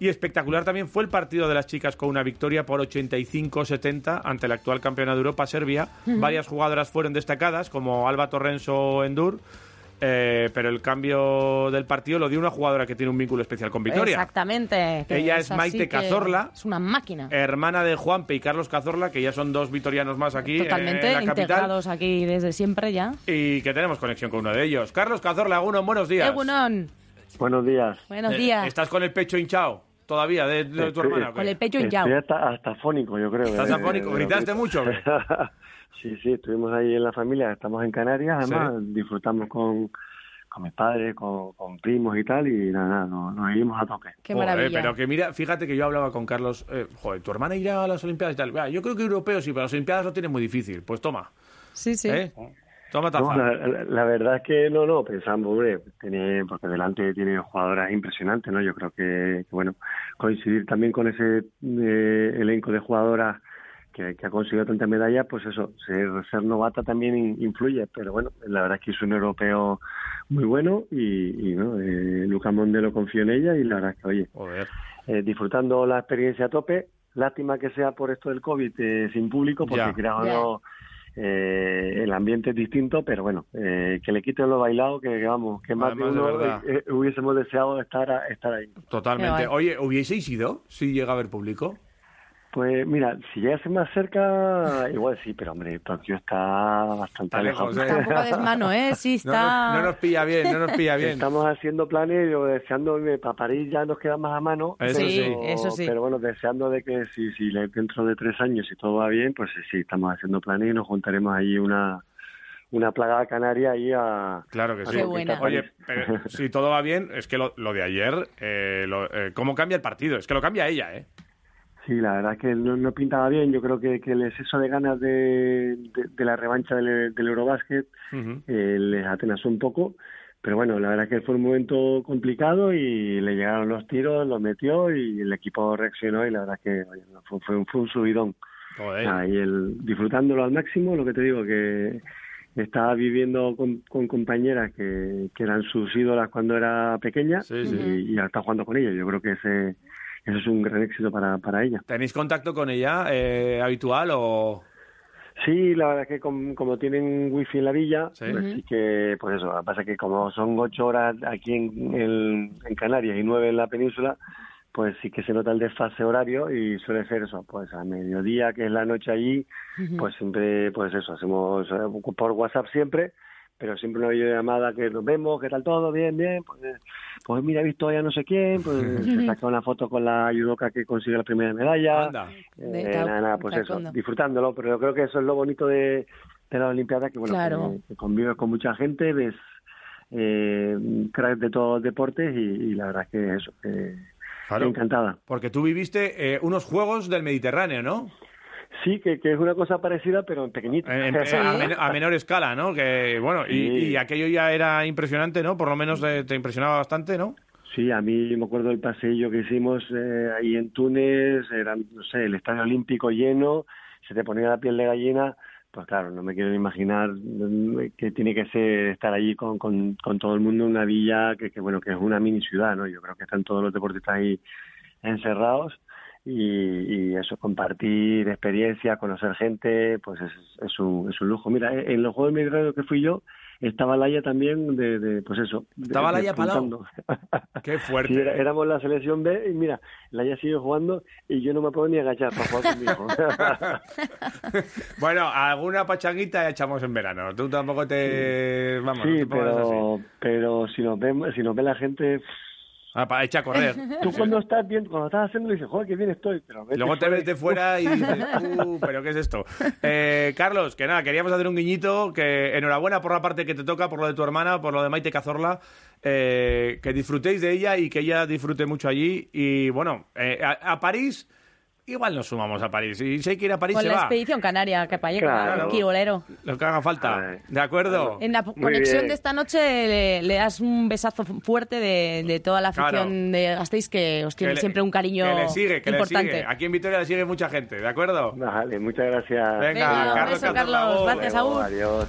Y espectacular también fue el partido de las chicas con una victoria por 85-70 ante la actual campeona de Europa, Serbia. Varias jugadoras fueron destacadas, como Alba Torrenso Endur. eh, pero el cambio del partido lo dio una jugadora que tiene un vínculo especial con Vitoria. Exactamente. Ella es Maite Cazorla. Es una máquina. Hermana de Juanpe y Carlos Cazorla, que ya son dos vitorianos más aquí Totalmente en la capital. integrados aquí desde siempre ya. Y que tenemos conexión con uno de ellos. Carlos Cazorla, buenos días. Egunon, Buenos días. buenos Eh, días. ¿Estás con el pecho hinchado todavía de, de tu Estoy- hermana? Con el pecho hinchado. hasta, hasta fónico, yo creo. ¿Estás de- afónico? de- ¿Gritaste mucho sí, sí, estuvimos ahí en la familia, estamos en Canarias, además disfrutamos con, con mis padres, con, con primos y tal, y nada, nada, nos, nos íbamos a tope. Qué Joder, maravilla. pero que mira, fíjate que yo hablaba con Carlos, eh, joder, tu hermana irá a las Olimpiadas y tal. Yo creo que europeo sí, pero las Olimpiadas lo tiene muy difícil. Pues toma, Sí, sí. ¿eh? Toma taza. No, la, verdad es que no, no, pensamos, hombre, tiene, porque delante tiene jugadoras impresionantes, ¿no? Yo creo que, que, bueno, coincidir también con ese eh, elenco de jugadoras que, que ha conseguido tantas medallas, pues eso, ser, ser novata también in- influye, pero bueno, la verdad es que es un europeo muy bueno y, y ¿no? Eh, Luca Mondelo confío en ella y la verdad es que, oye, Joder. eh, disfrutando la experiencia a tope. Lástima que sea por esto del COVID eh, sin público, porque Ya. creo Ya. no, eh, el ambiente es distinto, pero bueno, eh, que le quiten lo bailado, que, que vamos, que más Además, de de uno verdad. eh, eh, hubiésemos deseado estar, a- estar ahí. Totalmente. Oye, ¿hubieseis ido si llega a haber público? Pues mira, si llegase más cerca, igual sí, pero hombre, Tokio está bastante Está lejos, ¿eh? Está un poco desmano, ¿eh? Sí, No está... nos, no nos pilla bien, no nos pilla bien. Estamos haciendo planes, yo deseando que para París ya nos queda más a mano. Eso Sí, sí. eso sí. Pero bueno, deseando de que si, si le- dentro de tres años, si todo va bien, pues sí, sí, estamos haciendo planes y nos juntaremos ahí una, una plagada canaria ahí a... Claro que a sí. Buena. Oye, pero si todo va bien, es que lo, lo de ayer, eh, lo- eh, ¿cómo cambia el partido? Es que lo cambia ella, ¿eh? Sí, la verdad es que no, no pintaba bien. Yo creo que, que el exceso de ganas de, de, de la revancha del, del Eurobasket eh, les atenazó un poco. Pero bueno, la verdad es que fue un momento complicado y le llegaron los tiros, los metió y el equipo reaccionó y la verdad es que oye, fue, fue un, fue un subidón. Joder. Ahí el, disfrutándolo al máximo, lo que te digo, que estaba viviendo con, con compañeras que, que eran sus ídolas cuando era pequeña Sí, sí. y, y ahora está jugando con ellas. Yo creo que ese, eso es un gran éxito para, para ella. ¿Tenéis contacto con ella eh, habitual o...? Sí, la verdad es que com- como tienen wifi en la villa, Sí. pues sí que, pues eso, lo que pasa es que como son ocho horas aquí en, en, en Canarias y nueve en la península, pues sí que se nota el desfase horario y suele ser eso, pues a mediodía, que es la noche allí, pues siempre, pues eso, hacemos eh, por WhatsApp siempre, pero siempre una videollamada que nos vemos, ¿qué tal todo? Bien, bien, pues, eh, pues mira, he visto ya no sé quién, pues se saca una foto con la judoka que consigue la primera medalla, Anda. Eh, nada, nada, pues eso, disfrutándolo, pero yo creo que eso es lo bonito de, de la Olimpiada, que bueno, Claro. que, que convives con mucha gente, ves eh, cracks de todos los deportes y, y la verdad es que eso, que Claro. encantada. Porque tú viviste eh, unos Juegos del Mediterráneo, ¿no? Sí, que, que es una cosa parecida, pero en pequeñito. En- en- a, men- a menor escala, ¿no? Que, bueno, y, Sí. y aquello ya era impresionante, ¿no? Por lo menos eh, te impresionaba bastante, ¿no? Sí, a mí me acuerdo del pasillo que hicimos eh, ahí en Túnez, era, no sé, el estadio olímpico lleno, se te ponía la piel de gallina, pues claro, no me quiero imaginar que tiene que ser estar allí con, con, con todo el mundo en una villa que, que, bueno, que es una mini ciudad, ¿no? Yo creo que están todos los deportistas ahí encerrados y, y eso, compartir experiencias, conocer gente, pues es, es, un, es un lujo. Mira, en los Juegos del Mediterráneo que fui yo, estaba Laia también de, de pues eso. de- ¿Estaba Laia Palau? Qué fuerte. Sí, era- éramos la selección B y mira, Laia sigue jugando y yo no me puedo ni agachar para jugar conmigo. Bueno, alguna pachanguita echamos en verano. Tú tampoco te... Vamos, no sí, te pongas así. pero, pero si nos ven, si nos ve la gente, Ah, para echar a correr. Tú cuando estás bien, cuando estás haciendo, dices, joder, qué bien estoy. Pero vete Luego te ves fuera y dices, "Uh, pero ¿qué es esto? Eh, Carlos, que nada, queríamos hacer un guiñito, que enhorabuena por la parte que te toca, por lo de tu hermana, por lo de Maite Cazorla, eh, que disfrutéis de ella y que ella disfrute mucho allí. Y bueno, eh, a, a París, igual nos sumamos a París. Y si hay que ir a París, Con se la va. expedición canaria, que para Claro. Quibolero. Lo que haga falta. ¿De acuerdo? En la Muy conexión bien. de esta noche le, le das un besazo fuerte de, de toda la afición Claro. de Gasteiz que os tiene Que le- siempre un cariño que le sigue, que importante. le sigue. Aquí en Vitoria le sigue mucha gente, ¿de acuerdo? Vale, muchas gracias. Venga, Venga, Carlos beso, Carlos. Gracias. Adiós.